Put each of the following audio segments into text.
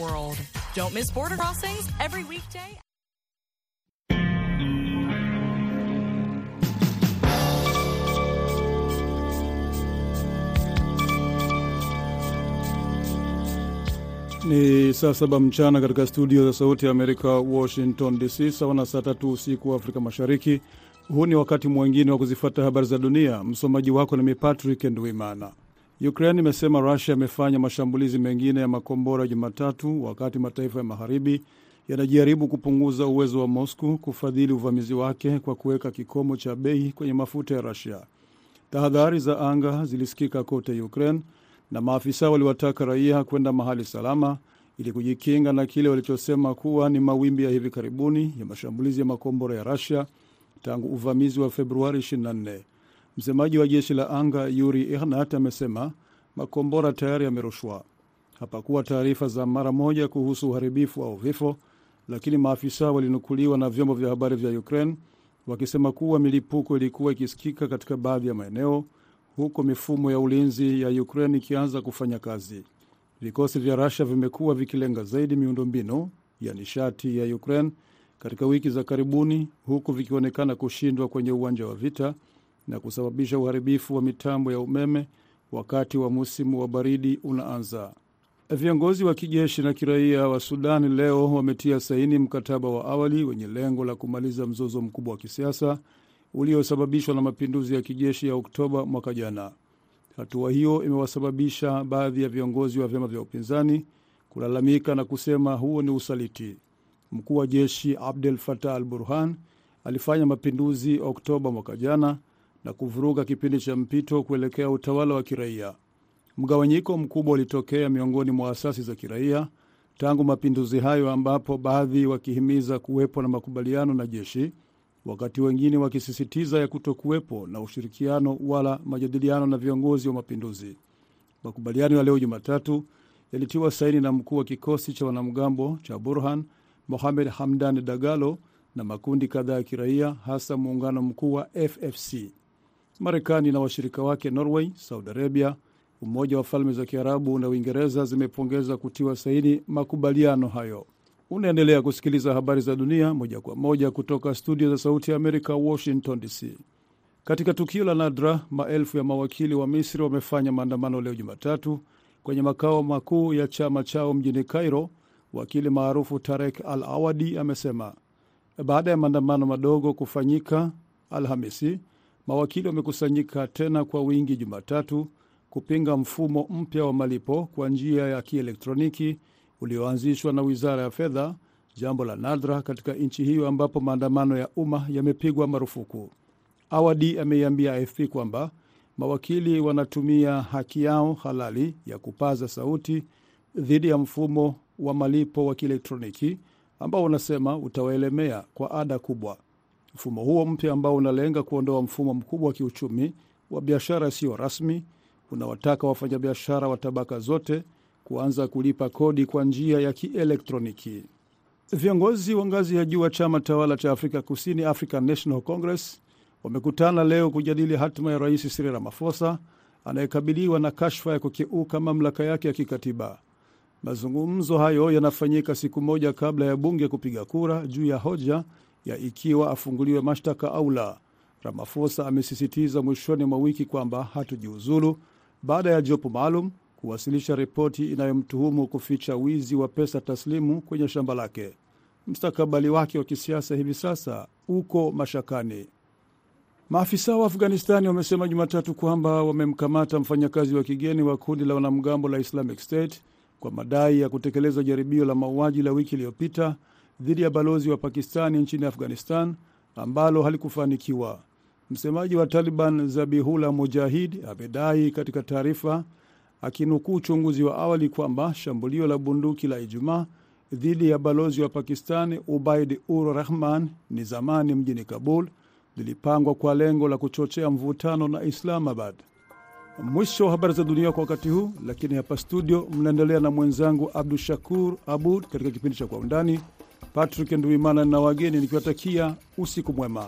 world. Don't miss border crossings every weekday. Ni saa saba mchana katika studio za Sauti ya Amerika, Washington DC, sawa na saa tatu usiku wa Afrika Mashariki. Huu ni wakati mwingine wa kuzifata habari za dunia. Msomaji wako ni Patrick Ndwimana. Ukraine imesema Rusia imefanya mashambulizi mengine ya makombora Jumatatu, wakati mataifa ya magharibi yanajaribu kupunguza uwezo wa Moscow kufadhili uvamizi wake kwa kuweka kikomo cha bei kwenye mafuta ya Rusia. Tahadhari za anga zilisikika kote Ukraine na maafisa waliwataka raia kwenda mahali salama ili kujikinga na kile walichosema kuwa ni mawimbi ya hivi karibuni ya mashambulizi ya makombora ya Rusia tangu uvamizi wa Februari 24. Msemaji wa jeshi la anga Yuri Ihnat amesema makombora tayari yamerushwa. Hapakuwa taarifa za mara moja kuhusu uharibifu au vifo, lakini maafisa walinukuliwa na vyombo vya habari vya Ukraine wakisema kuwa milipuko ilikuwa ikisikika katika baadhi ya maeneo, huku mifumo ya ulinzi ya Ukraine ikianza kufanya kazi. Vikosi vya Russia vimekuwa vikilenga zaidi miundombinu ya nishati ya Ukraine katika wiki za karibuni, huku vikionekana kushindwa kwenye uwanja wa vita na kusababisha uharibifu wa mitambo ya umeme wakati wa musimu wa baridi unaanza. Viongozi wa kijeshi na kiraia wa Sudani leo wametia saini mkataba wa awali wenye lengo la kumaliza mzozo mkubwa wa kisiasa uliosababishwa na mapinduzi ya kijeshi ya Oktoba mwaka jana. Hatua hiyo imewasababisha baadhi ya viongozi wa vyama vya upinzani kulalamika na kusema huo ni usaliti. Mkuu wa jeshi Abdel Fattah al Burhan alifanya mapinduzi Oktoba mwaka jana na kuvuruga kipindi cha mpito kuelekea utawala wa kiraia. Mgawanyiko mkubwa ulitokea miongoni mwa asasi za kiraia tangu mapinduzi hayo, ambapo baadhi wakihimiza kuwepo na makubaliano na jeshi, wakati wengine wakisisitiza ya kutokuwepo na ushirikiano wala majadiliano na viongozi wa mapinduzi. Makubaliano ya leo Jumatatu yalitiwa saini na mkuu wa kikosi cha wanamgambo cha Burhan Mohamed Hamdan Dagalo na makundi kadhaa ya kiraia, hasa muungano mkuu wa FFC. Marekani na washirika wake Norway, Saudi Arabia, Umoja wa Falme za Kiarabu na Uingereza zimepongeza kutiwa saini makubaliano hayo. Unaendelea kusikiliza habari za dunia moja kwa moja kutoka studio za Sauti ya Amerika, Washington DC. Katika tukio la nadra, maelfu ya mawakili wa Misri wamefanya maandamano leo Jumatatu kwenye makao makuu ya chama chao mjini Cairo. Wakili maarufu Tarek Al Awadi amesema baada ya maandamano madogo kufanyika Alhamisi, mawakili wamekusanyika tena kwa wingi Jumatatu kupinga mfumo mpya wa malipo kwa njia ya kielektroniki ulioanzishwa na wizara ya fedha, jambo la nadra katika nchi hiyo ambapo maandamano ya umma yamepigwa marufuku. Awadi ameiambia AFP kwamba mawakili wanatumia haki yao halali ya kupaza sauti dhidi ya mfumo wa malipo wa kielektroniki ambao wanasema utawaelemea kwa ada kubwa. Mfumo huo mpya ambao unalenga kuondoa mfumo mkubwa wa kiuchumi wa biashara isiyo rasmi unawataka wafanyabiashara wa tabaka zote kuanza kulipa kodi kwa njia ya kielektroniki. Viongozi wa ngazi ya juu wa chama tawala cha Afrika Kusini, African National Congress, wamekutana leo kujadili hatima ya Rais Cyril Ramaphosa anayekabiliwa na kashfa ya kukiuka mamlaka yake ya kikatiba. Mazungumzo hayo yanafanyika siku moja kabla ya bunge kupiga kura juu ya hoja ya ikiwa afunguliwe mashtaka au la. Ramaphosa amesisitiza mwishoni mwa wiki kwamba hatujiuzulu baada ya jopo maalum kuwasilisha ripoti inayomtuhumu kuficha wizi wa pesa taslimu kwenye shamba lake. Mstakabali wake wa kisiasa hivi sasa uko mashakani. Maafisa wa Afghanistani wamesema Jumatatu kwamba wamemkamata mfanyakazi wa kigeni wa kundi la wanamgambo la Islamic State kwa madai ya kutekeleza jaribio la mauaji la wiki iliyopita dhidi ya balozi wa Pakistani nchini Afghanistan ambalo halikufanikiwa. Msemaji wa Taliban Zabihullah Mujahid amedai katika taarifa akinukuu uchunguzi wa awali kwamba shambulio la bunduki la Ijumaa dhidi ya balozi wa Pakistani Ubaid ur Rahman ni zamani mjini Kabul lilipangwa kwa lengo la kuchochea mvutano na Islamabad. Mwisho wa habari za dunia kwa wakati huu, lakini hapa studio mnaendelea na mwenzangu Abdu Shakur Abud katika kipindi cha Kwa Undani. Patrick Nduimana na wageni nikiwatakia usiku mwema.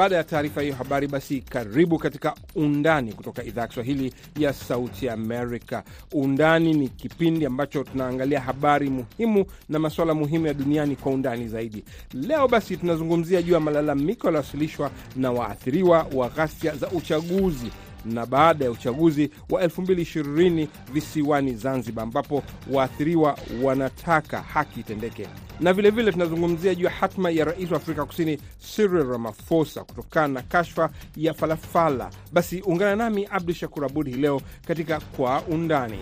Baada ya taarifa hiyo habari, basi karibu katika Undani kutoka idhaa ya Kiswahili ya Sauti Amerika. Undani ni kipindi ambacho tunaangalia habari muhimu na masuala muhimu ya duniani kwa undani zaidi. Leo basi tunazungumzia juu ya malalamiko yaliyowasilishwa na waathiriwa wa ghasia za uchaguzi na baada ya uchaguzi wa 2020 visiwani Zanzibar, ambapo waathiriwa wanataka haki itendeke, na vilevile tunazungumzia juu ya hatma ya rais wa Afrika Kusini Cyril Ramaphosa kutokana na kashfa ya falafala. Basi ungana nami Abdu Shakur Abud hii leo katika Kwa Undani.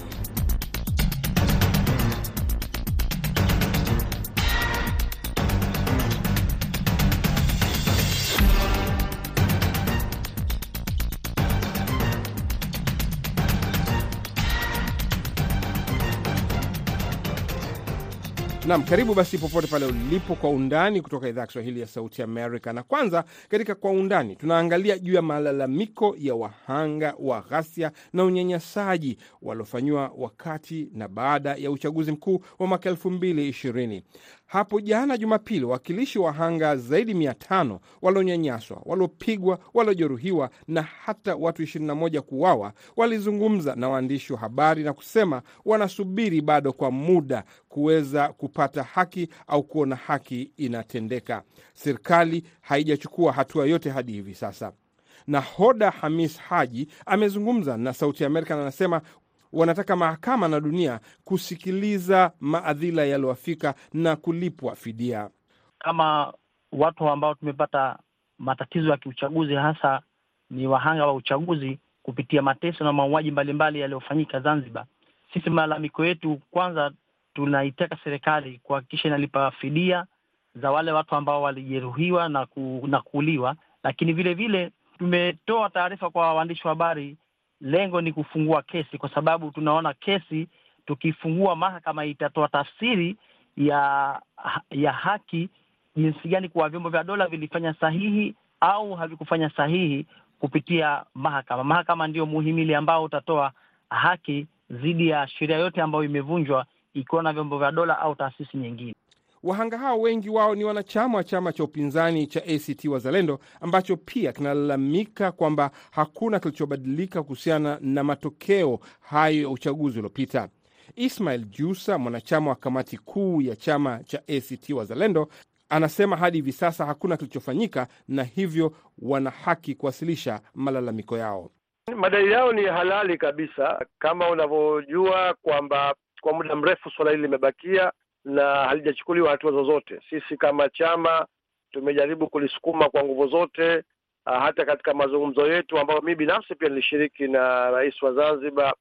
Nam, karibu basi popote pale ulipo kwa undani kutoka idhaa ya Kiswahili ya Sauti Amerika. Na kwanza katika kwa undani tunaangalia juu ya malalamiko ya wahanga wa ghasia na unyanyasaji waliofanyiwa wakati na baada ya uchaguzi mkuu wa mwaka elfu mbili ishirini. Hapo jana Jumapili, wawakilishi wa hanga zaidi mia tano walionyanyaswa, waliopigwa, waliojeruhiwa na hata watu 21 kuuawa walizungumza na waandishi wa habari na kusema wanasubiri bado kwa muda kuweza kupata haki au kuona haki inatendeka. Serikali haijachukua hatua yote hadi hivi sasa. Nahoda Hamis Haji amezungumza na Sauti ya Amerika na anasema wanataka mahakama na dunia kusikiliza maadhila yaliyowafika na kulipwa fidia. Kama watu ambao tumepata matatizo ya kiuchaguzi, hasa ni wahanga wa uchaguzi kupitia mateso na mauaji mbalimbali yaliyofanyika Zanzibar, sisi malalamiko yetu, kwanza tunaitaka serikali kuhakikisha inalipa fidia za wale watu ambao walijeruhiwa na, ku, na kuuliwa, lakini vile vile tumetoa taarifa kwa waandishi wa habari lengo ni kufungua kesi kwa sababu tunaona kesi tukifungua, mahakama itatoa tafsiri ya ya haki, jinsi gani kuwa vyombo vya dola vilifanya sahihi au havikufanya sahihi kupitia mahakama. Mahakama ndio muhimili ambao utatoa haki dhidi ya sheria yote ambayo imevunjwa, ikiwa na vyombo vya dola au taasisi nyingine. Wahanga hao wengi wao ni wanachama wa chama cha upinzani cha ACT Wazalendo ambacho pia kinalalamika kwamba hakuna kilichobadilika kuhusiana na matokeo hayo ya uchaguzi uliopita. Ismail Jusa, mwanachama wa kamati kuu ya chama cha ACT Wazalendo, anasema hadi hivi sasa hakuna kilichofanyika na hivyo wana haki kuwasilisha malalamiko yao. Madai yao ni halali kabisa, kama unavyojua kwamba kwa muda mrefu suala hili limebakia na halijachukuliwa hatua zozote. Sisi kama chama tumejaribu kulisukuma kwa nguvu zote, uh, hata katika mazungumzo yetu ambayo mi binafsi pia nilishiriki na rais wa Zanzibar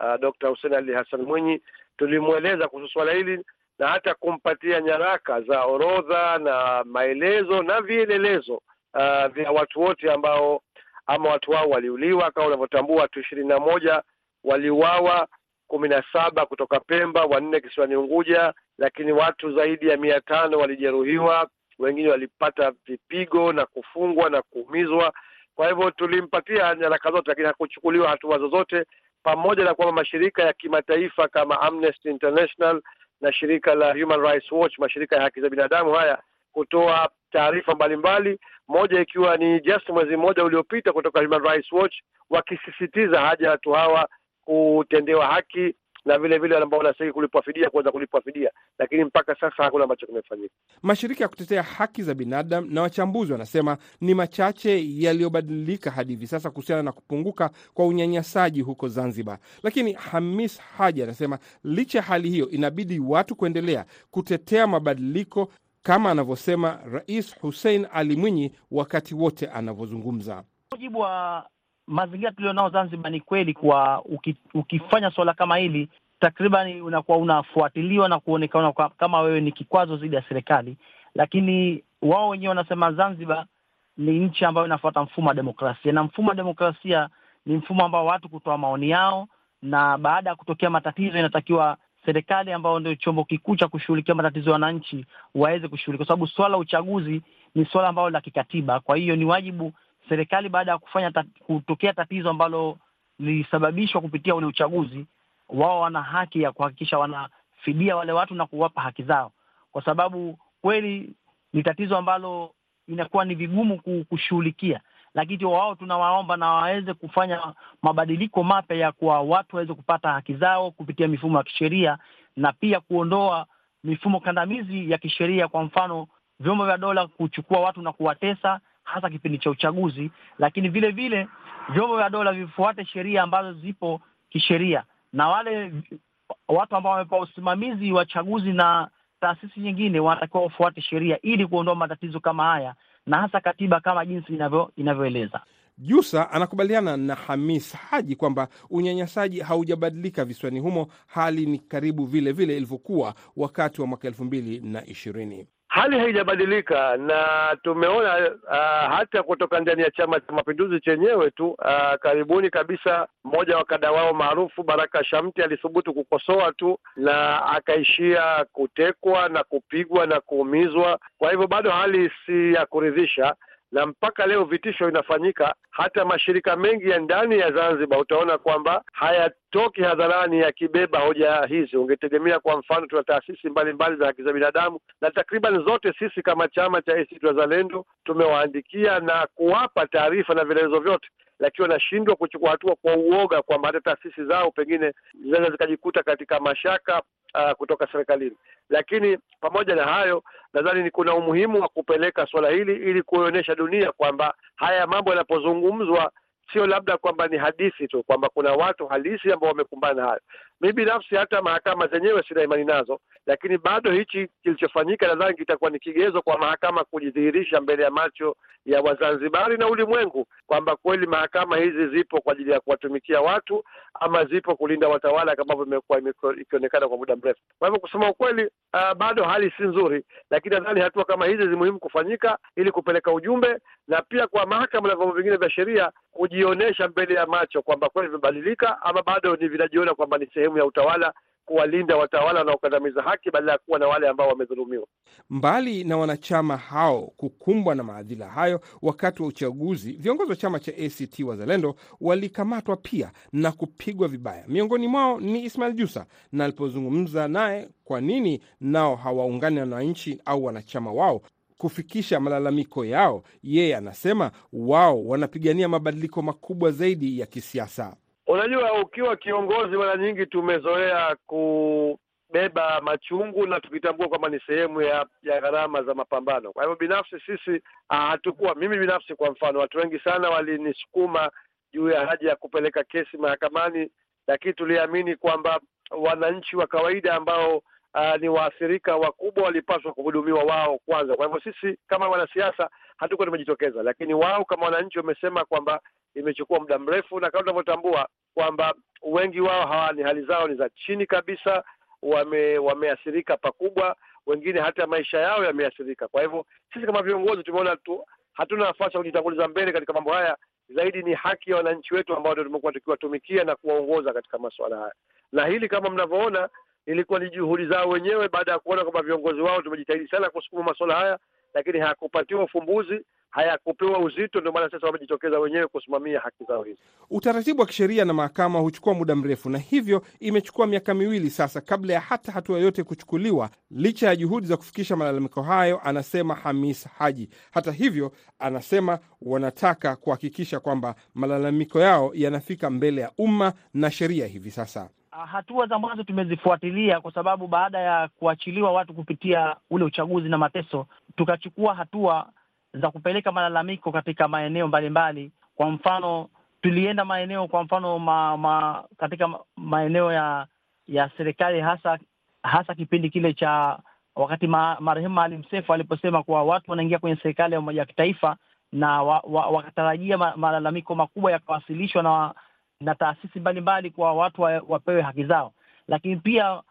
uh, Dr. Hussein Ali Hassan Mwinyi, tulimweleza kuhusu swala hili na hata kumpatia nyaraka za orodha na maelezo na vielelezo uh, vya watu wote ambao ama watu wao waliuliwa. Kama unavyotambua watu ishirini na moja waliuawa kumi na saba kutoka Pemba, wanne kisiwani Unguja, lakini watu zaidi ya mia tano walijeruhiwa, wengine walipata vipigo na kufungwa na kuumizwa. Kwa hivyo tulimpatia nyaraka zote, lakini hakuchukuliwa hatua zozote, pamoja na kwamba mashirika ya kimataifa kama Amnesty International na shirika la Human Rights Watch, mashirika ya haki za binadamu haya kutoa taarifa mbalimbali, moja ikiwa ni just mwezi mmoja uliopita kutoka Human Rights Watch wakisisitiza haja ya watu hawa kutendewa haki na vile vile ambao wanastahili kulipwa fidia kuweza kulipwa fidia, lakini mpaka sasa hakuna ambacho kimefanyika. Mashirika ya kutetea haki za binadamu na wachambuzi wanasema ni machache yaliyobadilika hadi hivi sasa kuhusiana na kupunguka kwa unyanyasaji huko Zanzibar. Lakini Hamis Haji anasema licha ya hali hiyo, inabidi watu kuendelea kutetea mabadiliko kama anavyosema Rais Hussein Ali Mwinyi wakati wote anavyozungumza. Mujibu wa mazingira tulionao Zanzibar, ni kweli kuwa uki, ukifanya suala kama hili takriban unakuwa unafuatiliwa na kuonekana kama wewe ni kikwazo dhidi ya serikali, lakini wao wenyewe wanasema Zanzibar ni nchi ambayo inafuata mfumo wa demokrasia, na mfumo wa demokrasia ni mfumo ambao watu kutoa maoni yao, na baada ya kutokea matatizo inatakiwa serikali ambayo ndio chombo kikuu cha kushughulikia matatizo ya wananchi waweze kushughulika, kwa sababu swala la uchaguzi ni swala ambalo la kikatiba. Kwa hiyo ni wajibu serikali baada ya kufanya ta, kutokea tatizo ambalo lilisababishwa kupitia ule uchaguzi, wao wana haki ya kuhakikisha wanafidia wale watu na kuwapa haki zao, kwa sababu kweli ni tatizo ambalo inakuwa ni vigumu kushughulikia, lakini wao tunawaomba na waweze kufanya mabadiliko mapya ya kuwa watu waweze kupata haki zao kupitia mifumo ya kisheria na pia kuondoa mifumo kandamizi ya kisheria, kwa mfano vyombo vya dola kuchukua watu na kuwatesa hasa kipindi cha uchaguzi, lakini vile vile vyombo vya dola vifuate sheria ambazo zipo kisheria, na wale watu ambao wamepewa usimamizi wa chaguzi na taasisi nyingine wanatakiwa wafuate sheria ili kuondoa matatizo kama haya, na hasa katiba kama jinsi inavyo inavyoeleza. Jusa anakubaliana na Hamis Haji kwamba unyanyasaji haujabadilika visiwani humo, hali ni karibu vile vile ilivyokuwa wakati wa mwaka elfu mbili na ishirini. Hali haijabadilika na tumeona uh, hata kutoka ndani ya Chama cha Mapinduzi chenyewe tu uh, karibuni kabisa, mmoja wa kada wao maarufu Baraka Shamti alithubutu kukosoa tu na akaishia kutekwa na kupigwa na kuumizwa. Kwa hivyo bado hali si ya kuridhisha na mpaka leo vitisho inafanyika. Hata mashirika mengi ya ndani ya Zanzibar utaona kwamba hayatoki hadharani yakibeba hoja hizi. Ungetegemea kwa mfano, tuna taasisi mbalimbali za haki za binadamu na takriban zote sisi kama chama cha ACT Wazalendo tumewaandikia na kuwapa taarifa na vielelezo vyote, lakini wanashindwa kuchukua hatua kwa uoga kwamba hata taasisi zao pengine zinaweza zikajikuta katika mashaka uh, kutoka serikalini. Lakini pamoja na hayo, nadhani ni kuna umuhimu wa kupeleka suala hili ili kuonyesha dunia kwamba haya mambo yanapozungumzwa sio labda kwamba ni hadithi tu, kwamba kuna watu halisi ambao wamekumbana na hayo. Mi binafsi hata mahakama zenyewe sina imani nazo, lakini bado hichi kilichofanyika nadhani kitakuwa ni kigezo kwa mahakama kujidhihirisha mbele ya macho ya Wazanzibari na ulimwengu kwamba kweli mahakama hizi zipo kwa ajili ya kuwatumikia watu ama zipo kulinda watawala kama ambavyo imekuwa ikionekana kwa muda mrefu. Kwa hivyo kusema ukweli, uh, bado hali si nzuri, lakini nadhani hatua kama hizi zi muhimu kufanyika ili kupeleka ujumbe na pia kwa mahakama na vyombo vingine vya sheria kujionyesha mbele ya macho kwamba kweli vimebadilika ama bado ni vinajiona kwamba ni sehemu ya utawala kuwalinda watawala wanaokandamiza haki badala ya kuwa na wale ambao wamedhulumiwa. Mbali na wanachama hao kukumbwa na maadhila hayo wakati wa uchaguzi, viongozi wa chama cha ACT Wazalendo walikamatwa pia na kupigwa vibaya. Miongoni mwao ni Ismail Jusa, na alipozungumza naye kwa nini nao hawaungani na wananchi au wanachama wao kufikisha malalamiko yao, yeye anasema wao wanapigania mabadiliko makubwa zaidi ya kisiasa. Unajua, ukiwa kiongozi, mara nyingi tumezoea kubeba machungu na tukitambua kwamba ni sehemu ya ya gharama za mapambano. Kwa hivyo binafsi sisi hatukuwa, mimi binafsi kwa mfano, watu wengi sana walinisukuma juu ya haja ya kupeleka kesi mahakamani, lakini tuliamini kwamba wananchi wa kawaida ambao Uh, ni waathirika wakubwa walipaswa kuhudumiwa wao kwanza. Kwa hivyo sisi kama wanasiasa hatukuwa tumejitokeza, lakini wao kama wananchi wamesema kwamba imechukua muda mrefu, na kama tunavyotambua kwamba wengi wao hawa ni hali zao ni za chini kabisa, wame wameathirika pakubwa, wengine hata maisha yao yameathirika. Kwa hivyo sisi kama viongozi tumeona tu hatuna nafasi ya kujitanguliza mbele katika mambo haya, zaidi ni haki ya wananchi wetu ambao ndio tumekuwa tukiwatumikia na kuwaongoza katika masuala haya, na hili kama mnavyoona ilikuwa ni juhudi zao wenyewe baada ya kuona kwamba viongozi wao tumejitahidi sana kusukuma masuala haya, lakini hakupatiwa ufumbuzi, hayakupewa uzito. Ndio maana sasa wamejitokeza wenyewe kusimamia haki zao hizi. Utaratibu wa kisheria na mahakama huchukua muda mrefu, na hivyo imechukua miaka miwili sasa kabla ya hata hatua yoyote kuchukuliwa, licha ya juhudi za kufikisha malalamiko hayo, anasema Hamis Haji. Hata hivyo, anasema wanataka kuhakikisha kwamba malalamiko yao yanafika mbele ya umma na sheria hivi sasa. Hatua za mwanzo tumezifuatilia kwa sababu baada ya kuachiliwa watu kupitia ule uchaguzi na mateso, tukachukua hatua za kupeleka malalamiko katika maeneo mbalimbali. Kwa mfano, tulienda maeneo, kwa mfano ma, ma, katika maeneo ya ya serikali, hasa hasa kipindi kile cha wakati ma, marehemu Maalim Seif aliposema kuwa watu wanaingia kwenye serikali ya umoja wa kitaifa na wa, wa, wakatarajia malalamiko makubwa yakawasilishwa na na taasisi mbalimbali kwa watu wa, wapewe haki zao, lakini pia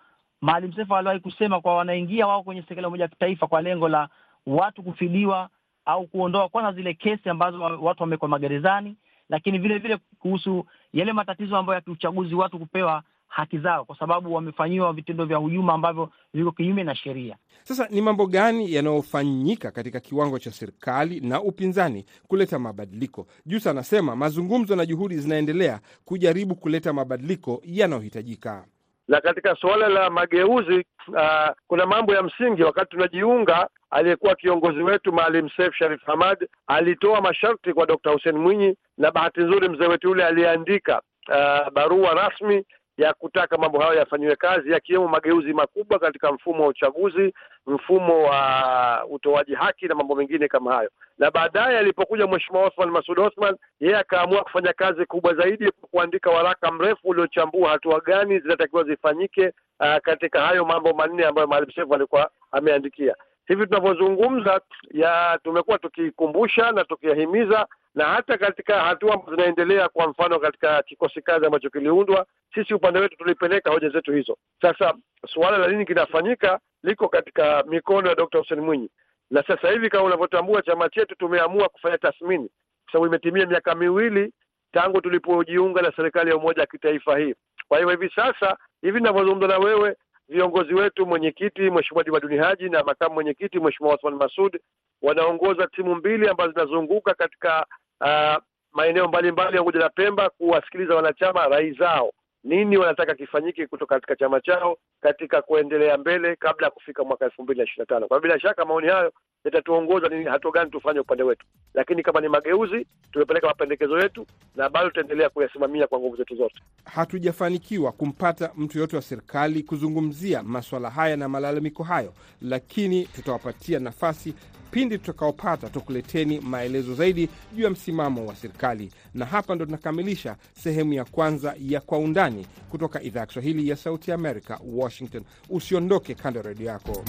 Maalim Seif aliwahi kusema kwa wanaingia wao kwenye serikali ya umoja wa kitaifa kwa lengo la watu kufidiwa au kuondoa kwanza zile kesi ambazo watu wamekuwa magerezani, lakini vile vile kuhusu yale matatizo ambayo ya kiuchaguzi, watu kupewa haki zao kwa sababu wamefanyiwa vitendo vya hujuma ambavyo viko kinyume na sheria. Sasa ni mambo gani yanayofanyika katika kiwango cha serikali na upinzani kuleta mabadiliko? Jusa anasema mazungumzo na juhudi zinaendelea kujaribu kuleta mabadiliko yanayohitajika. Na katika suala la mageuzi uh, kuna mambo ya msingi. Wakati tunajiunga, aliyekuwa kiongozi wetu Maalim Seif Sharif Hamad alitoa masharti kwa Dr. Hussein Mwinyi, na bahati nzuri mzee wetu yule aliandika uh, barua rasmi ya kutaka mambo hayo yafanyiwe kazi, yakiwemo mageuzi makubwa katika mfumo wa uchaguzi, mfumo wa utoaji haki na mambo mengine kama hayo. Na baadaye alipokuja Mheshimiwa Othman Masud Othman, yeye akaamua kufanya kazi kubwa zaidi kwa kuandika waraka mrefu uliochambua hatua gani zinatakiwa zifanyike uh, katika hayo mambo manne ambayo Maalim Seif alikuwa ameandikia. Hivi tunavyozungumza ya tumekuwa tukikumbusha na tukiyahimiza na hata katika hatua ambazo zinaendelea, kwa mfano katika kikosi kazi ambacho kiliundwa, sisi upande wetu tulipeleka hoja zetu hizo. Sasa suala la nini kinafanyika liko katika mikono ya Dkt. Hussein Mwinyi, na sasa hivi kama unavyotambua, chama chetu tumeamua kufanya tathmini, kwa sababu imetimia miaka miwili tangu tulipojiunga na serikali ya umoja wa kitaifa hii. Kwa hiyo hivi sasa hivi ninavyozungumza na wewe viongozi wetu, mwenyekiti Mheshimiwa Jumaduni Haji na makamu mwenyekiti Mheshimiwa Othman Masud wanaongoza timu mbili ambazo zinazunguka katika uh, maeneo mbalimbali ya Unguja na Pemba kuwasikiliza wanachama rai zao, nini wanataka kifanyike kutoka katika chama chao katika kuendelea mbele kabla ya kufika mwaka elfu mbili na ishirini na tano. Kwa bila shaka maoni hayo yatatuongoza nini hatua gani tufanye upande wetu, lakini kama ni mageuzi, tumepeleka mapendekezo yetu na bado tutaendelea kuyasimamia kwa nguvu zetu zote. Hatujafanikiwa kumpata mtu yoyote wa serikali kuzungumzia maswala haya na malalamiko hayo, lakini tutawapatia nafasi pindi tutakaopata tukuleteni maelezo zaidi juu ya msimamo wa serikali. Na hapa ndo tunakamilisha sehemu ya kwanza ya Kwa Undani kutoka idhaa ya Kiswahili ya Sauti ya Amerika, Washington. Usiondoke kando ya redio yako.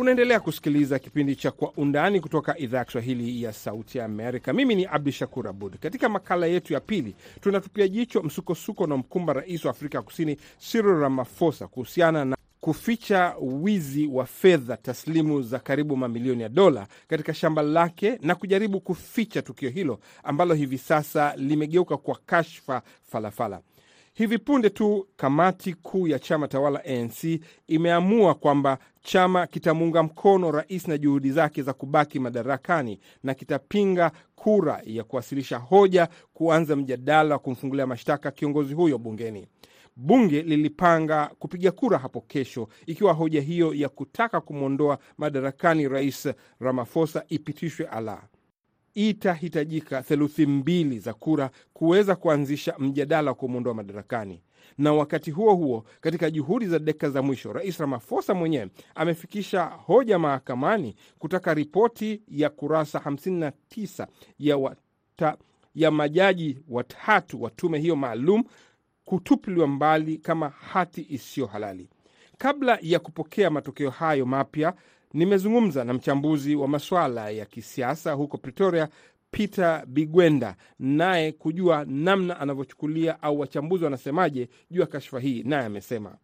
Unaendelea kusikiliza kipindi cha Kwa Undani kutoka idhaa ya Kiswahili ya Sauti Amerika. Mimi ni Abdu Shakur Abud. Katika makala yetu ya pili, tunatupia jicho msukosuko na mkumba rais wa Afrika Kusini Cyril Ramaphosa kuhusiana na kuficha wizi wa fedha taslimu za karibu mamilioni ya dola katika shamba lake na kujaribu kuficha tukio hilo ambalo hivi sasa limegeuka kwa kashfa falafala. Hivi punde tu kamati kuu ya chama tawala ANC imeamua kwamba chama kitamuunga mkono rais na juhudi zake za kubaki madarakani na kitapinga kura ya kuwasilisha hoja kuanza mjadala wa kumfungulia mashtaka kiongozi huyo bungeni. Bunge lilipanga kupiga kura hapo kesho ikiwa hoja hiyo ya kutaka kumwondoa madarakani rais Ramaphosa ipitishwe ala itahitajika theluthi mbili za kura kuweza kuanzisha mjadala wa kumwondoa madarakani. Na wakati huo huo, katika juhudi za dakika za mwisho, rais Ramaphosa mwenyewe amefikisha hoja mahakamani kutaka ripoti ya kurasa 59 ya, ya majaji watatu wa tume hiyo maalum kutupiliwa mbali kama hati isiyo halali. Kabla ya kupokea matokeo hayo mapya nimezungumza na mchambuzi wa masuala ya kisiasa huko Pretoria, Peter Bigwenda, naye kujua namna anavyochukulia au wachambuzi wanasemaje juu ya kashfa hii, naye amesema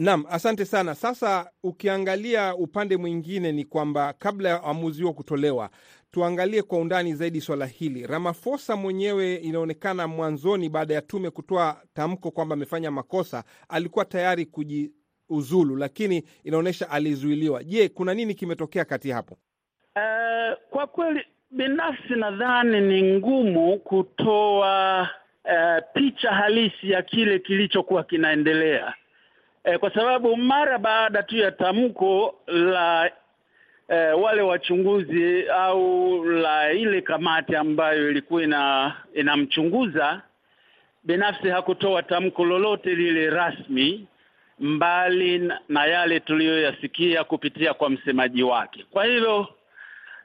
Naam, asante sana. Sasa ukiangalia upande mwingine ni kwamba kabla ya uamuzi huo kutolewa, tuangalie kwa undani zaidi swala hili. Ramaphosa mwenyewe inaonekana mwanzoni, baada ya tume kutoa tamko kwamba amefanya makosa, alikuwa tayari kujiuzulu, lakini inaonyesha alizuiliwa. Je, kuna nini kimetokea kati hapo? Uh, kwa kweli binafsi nadhani ni ngumu kutoa uh, picha halisi ya kile kilichokuwa kinaendelea uh, kwa sababu mara baada tu ya tamko la uh, wale wachunguzi au la ile kamati ambayo ilikuwa ina inamchunguza binafsi hakutoa tamko lolote lile rasmi mbali na yale tuliyoyasikia kupitia kwa msemaji wake. Kwa hivyo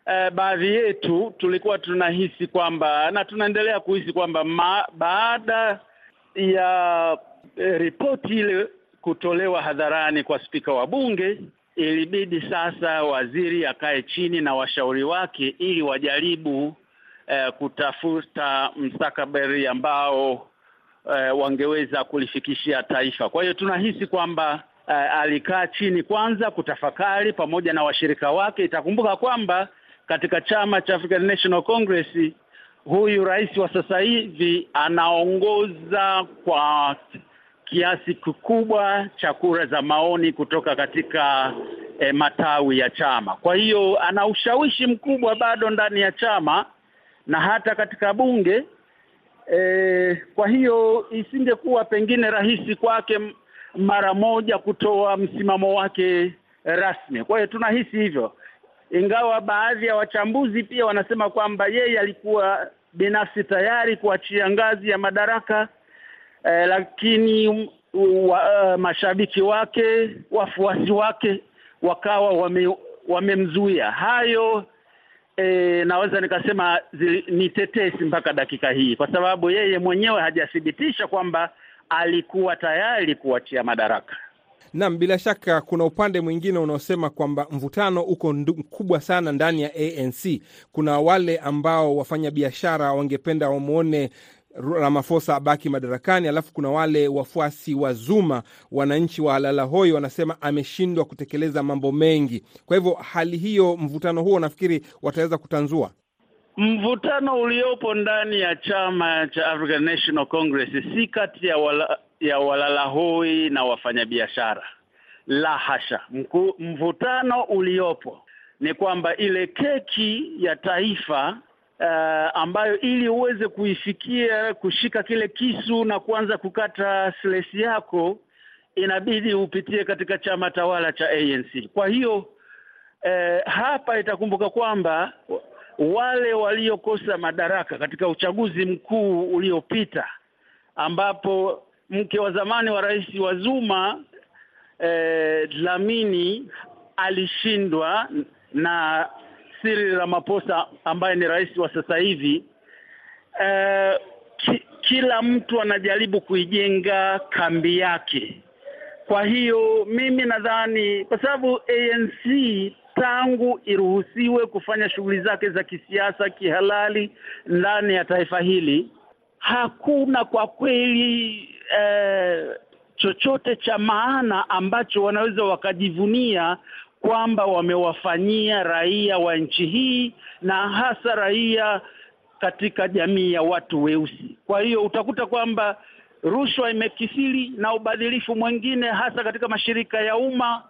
eh, baadhi yetu tulikuwa tunahisi kwamba na tunaendelea kuhisi kwamba baada ya eh, ripoti ile kutolewa hadharani kwa spika wa bunge, ilibidi sasa waziri akae chini na washauri wake ili wajaribu eh, kutafuta mstakabali ambao eh, wangeweza kulifikishia taifa. Kwa hiyo tunahisi kwamba eh, alikaa chini kwanza kutafakari pamoja na washirika wake. Itakumbuka kwamba katika chama cha African National Congress huyu rais wa sasa hivi anaongoza kwa kiasi kikubwa cha kura za maoni kutoka katika e, matawi ya chama. Kwa hiyo ana ushawishi mkubwa bado ndani ya chama na hata katika bunge e, kwa hiyo isingekuwa pengine rahisi kwake mara moja kutoa msimamo wake rasmi. Kwa hiyo tunahisi hivyo, ingawa baadhi ya wachambuzi pia wanasema kwamba yeye alikuwa binafsi tayari kuachia ngazi ya madaraka eh, lakini wa, uh, mashabiki wake wafuasi wake wakawa wame, wamemzuia hayo. E, naweza nikasema ni tetesi mpaka dakika hii, kwa sababu yeye mwenyewe hajathibitisha kwamba alikuwa tayari kuachia madaraka. Naam, bila shaka kuna upande mwingine unaosema kwamba mvutano uko mkubwa sana ndani ya ANC. Kuna wale ambao wafanya biashara wangependa wamwone Ramaphosa abaki madarakani, alafu kuna wale wafuasi wa Zuma, wananchi wa Alalahoi wanasema ameshindwa kutekeleza mambo mengi. Kwa hivyo hali hiyo, mvutano huo, nafikiri wataweza kutanzua mvutano uliopo ndani ya chama cha African National Congress, si kati ya wala, ya walalahoi na wafanyabiashara, la hasha. Mku, mvutano uliopo ni kwamba ile keki ya taifa uh, ambayo ili uweze kuifikia kushika kile kisu na kuanza kukata slesi yako inabidi upitie katika chama tawala cha ANC. Kwa hiyo eh, hapa itakumbuka kwamba wale waliokosa madaraka katika uchaguzi mkuu uliopita ambapo mke wa zamani wa rais wa Zuma eh, Dlamini alishindwa na Cyril Ramaphosa ambaye ni rais wa sasa hivi. Eh, ki, kila mtu anajaribu kuijenga kambi yake. Kwa hiyo mimi nadhani kwa sababu ANC tangu iruhusiwe kufanya shughuli zake za kisiasa kihalali ndani ya taifa hili, hakuna kwa kweli eh, chochote cha maana ambacho wanaweza wakajivunia kwamba wamewafanyia raia wa nchi hii na hasa raia katika jamii ya watu weusi. Kwa hiyo utakuta kwamba rushwa imekithiri na ubadhilifu mwingine hasa katika mashirika ya umma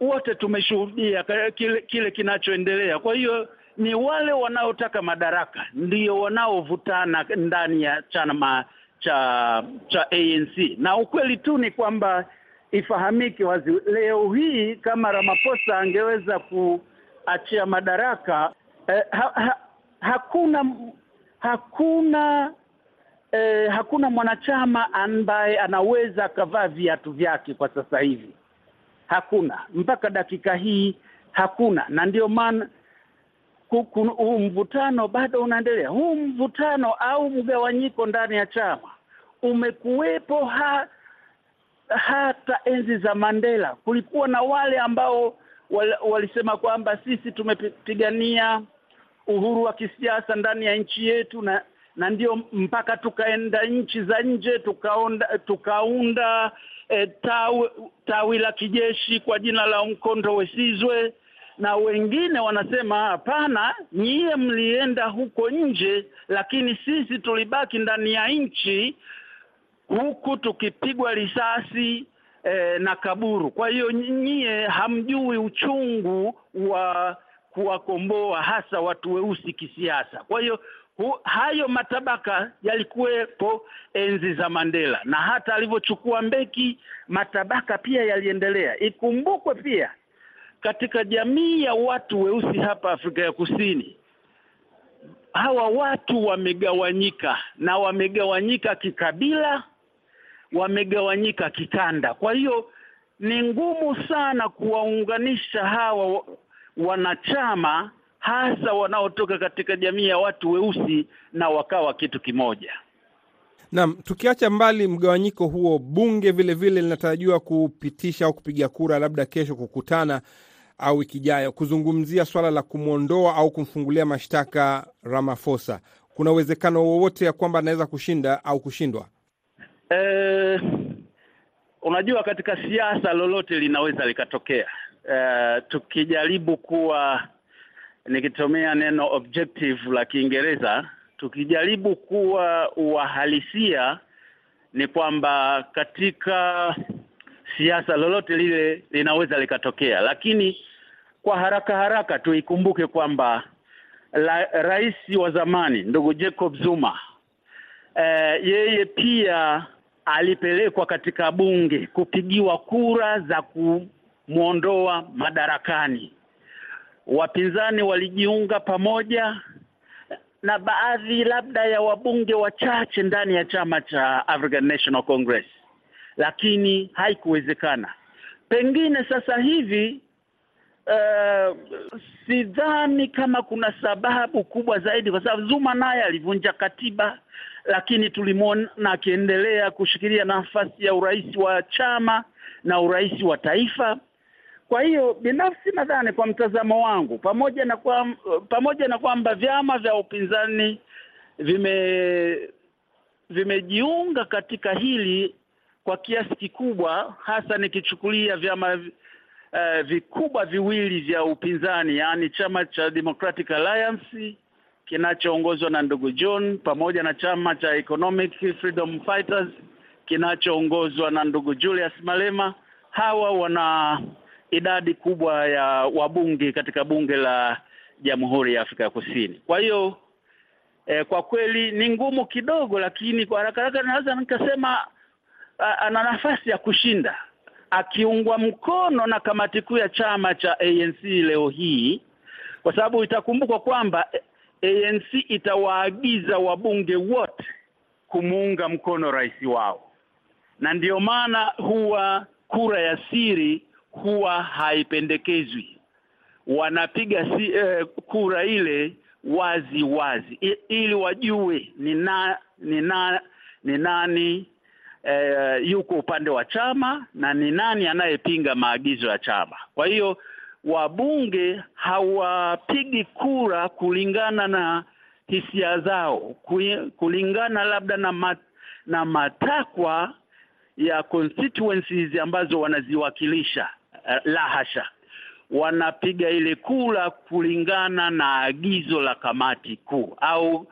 wote tumeshuhudia kile, kile kinachoendelea. Kwa hiyo ni wale wanaotaka madaraka ndio wanaovutana ndani ya chama cha cha ANC, na ukweli tu ni kwamba ifahamike wazi, leo hii kama Ramaphosa angeweza kuachia madaraka eh, ha, ha, hakuna hakuna eh, hakuna mwanachama ambaye anaweza akavaa viatu vyake kwa sasa hivi. Hakuna. Mpaka dakika hii hakuna, na ndio maana huu mvutano bado unaendelea. Huu mvutano au mgawanyiko ndani ya chama umekuwepo ha, hata enzi za Mandela. Kulikuwa na wale ambao wal, walisema kwamba sisi tumepigania uhuru wa kisiasa ndani ya nchi yetu na na ndio mpaka tukaenda nchi za nje tukaunda tukaunda e, tawi, la kijeshi kwa jina la Mkondo Wesizwe, na wengine wanasema hapana, nyie mlienda huko nje, lakini sisi tulibaki ndani ya nchi huku tukipigwa risasi e, na kaburu. Kwa hiyo nyie hamjui uchungu wa kuwakomboa hasa watu weusi kisiasa. Kwa hiyo hayo matabaka yalikuwepo enzi za Mandela, na hata alivyochukua Mbeki matabaka pia yaliendelea. Ikumbukwe pia katika jamii ya watu weusi hapa Afrika ya Kusini, hawa watu wamegawanyika, na wamegawanyika kikabila, wamegawanyika kikanda. Kwa hiyo ni ngumu sana kuwaunganisha hawa wanachama hasa wanaotoka katika jamii ya watu weusi na wakawa kitu kimoja. Naam, tukiacha mbali mgawanyiko huo, bunge vile vile linatarajiwa kupitisha au kupiga kura, labda kesho kukutana au wiki ijayo, kuzungumzia swala la kumwondoa au kumfungulia mashtaka Ramaphosa. Kuna uwezekano wowote ya kwamba anaweza kushinda au kushindwa? Eh, unajua katika siasa lolote linaweza likatokea. Eh, tukijaribu kuwa nikitumia neno objective la Kiingereza, tukijaribu kuwa uhalisia ni kwamba katika siasa lolote lile linaweza likatokea, lakini kwa haraka haraka tuikumbuke kwamba rais wa zamani ndugu Jacob Zuma eh, yeye pia alipelekwa katika bunge kupigiwa kura za kumwondoa madarakani. Wapinzani walijiunga pamoja na baadhi labda ya wabunge wachache ndani ya chama cha African National Congress, lakini haikuwezekana. Pengine sasa hivi uh, sidhani kama kuna sababu kubwa zaidi, kwa sababu Zuma naye alivunja katiba, lakini tulimwona akiendelea kushikilia nafasi ya urais wa chama na urais wa taifa. Kwa hiyo binafsi nadhani kwa mtazamo wangu, pamoja na kwa, pamoja na kwamba vyama vya upinzani vime vimejiunga katika hili kwa kiasi kikubwa, hasa nikichukulia vyama uh, vikubwa viwili vya upinzani, yaani chama cha Democratic Alliance kinachoongozwa na ndugu John pamoja na chama cha Economic Freedom Fighters kinachoongozwa na ndugu Julius Malema. Hawa wana idadi kubwa ya wabunge katika bunge la Jamhuri ya Afrika ya Kusini. Kwa hiyo eh, kwa kweli ni ngumu kidogo, lakini kwa haraka haraka naweza nikasema ana nafasi ya kushinda akiungwa mkono na kamati kuu ya chama cha ANC leo hii, kwa sababu itakumbukwa kwamba ANC itawaagiza wabunge wote kumuunga mkono rais wao, na ndiyo maana huwa kura ya siri huwa haipendekezwi. Wanapiga si, eh, kura ile wazi wazi I, ili wajue ni na, ni na, ni nani eh, yuko upande wa chama na ni nani anayepinga maagizo ya chama. Kwa hiyo wabunge hawapigi kura kulingana na hisia zao, kulingana labda na mat, na matakwa ya constituencies ambazo wanaziwakilisha. La hasha, wanapiga ile kura kulingana na agizo la kamati kuu au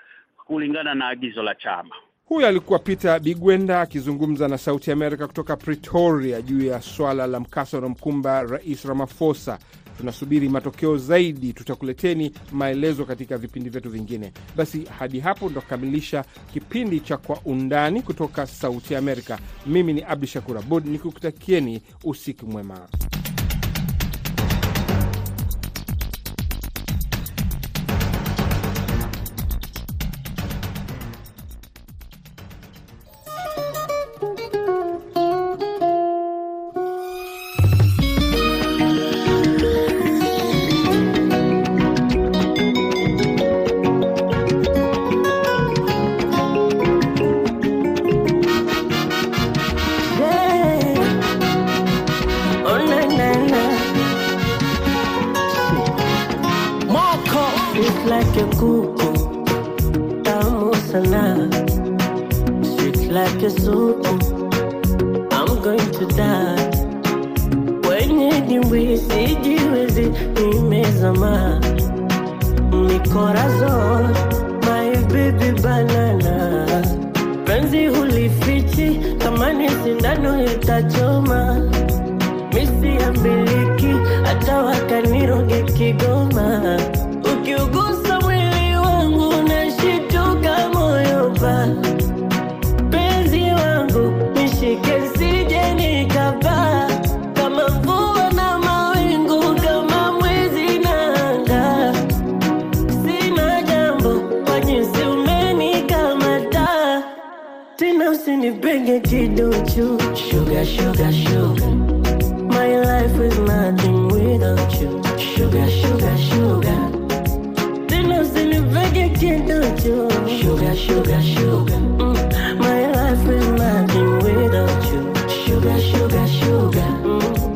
kulingana na agizo la chama. Huyu alikuwa Peter Bigwenda akizungumza na Sauti Amerika kutoka Pretoria juu ya swala la mkasa unaomkumba Rais Ramaphosa. Tunasubiri matokeo zaidi, tutakuleteni maelezo katika vipindi vyetu vingine. Basi hadi hapo ndo kukamilisha kipindi cha Kwa Undani kutoka Sauti Amerika. Mimi ni Abdu Shakur Abud nikukutakieni usiku mwema. Nipenge chido juu sugar, sugar, sugar. My life is nothing without you sugar, sugar, sugar. Tena usinipeke kitu juu sugar, sugar, sugar. Mm, my life is nothing without you sugar, sugar, sugar. Mm.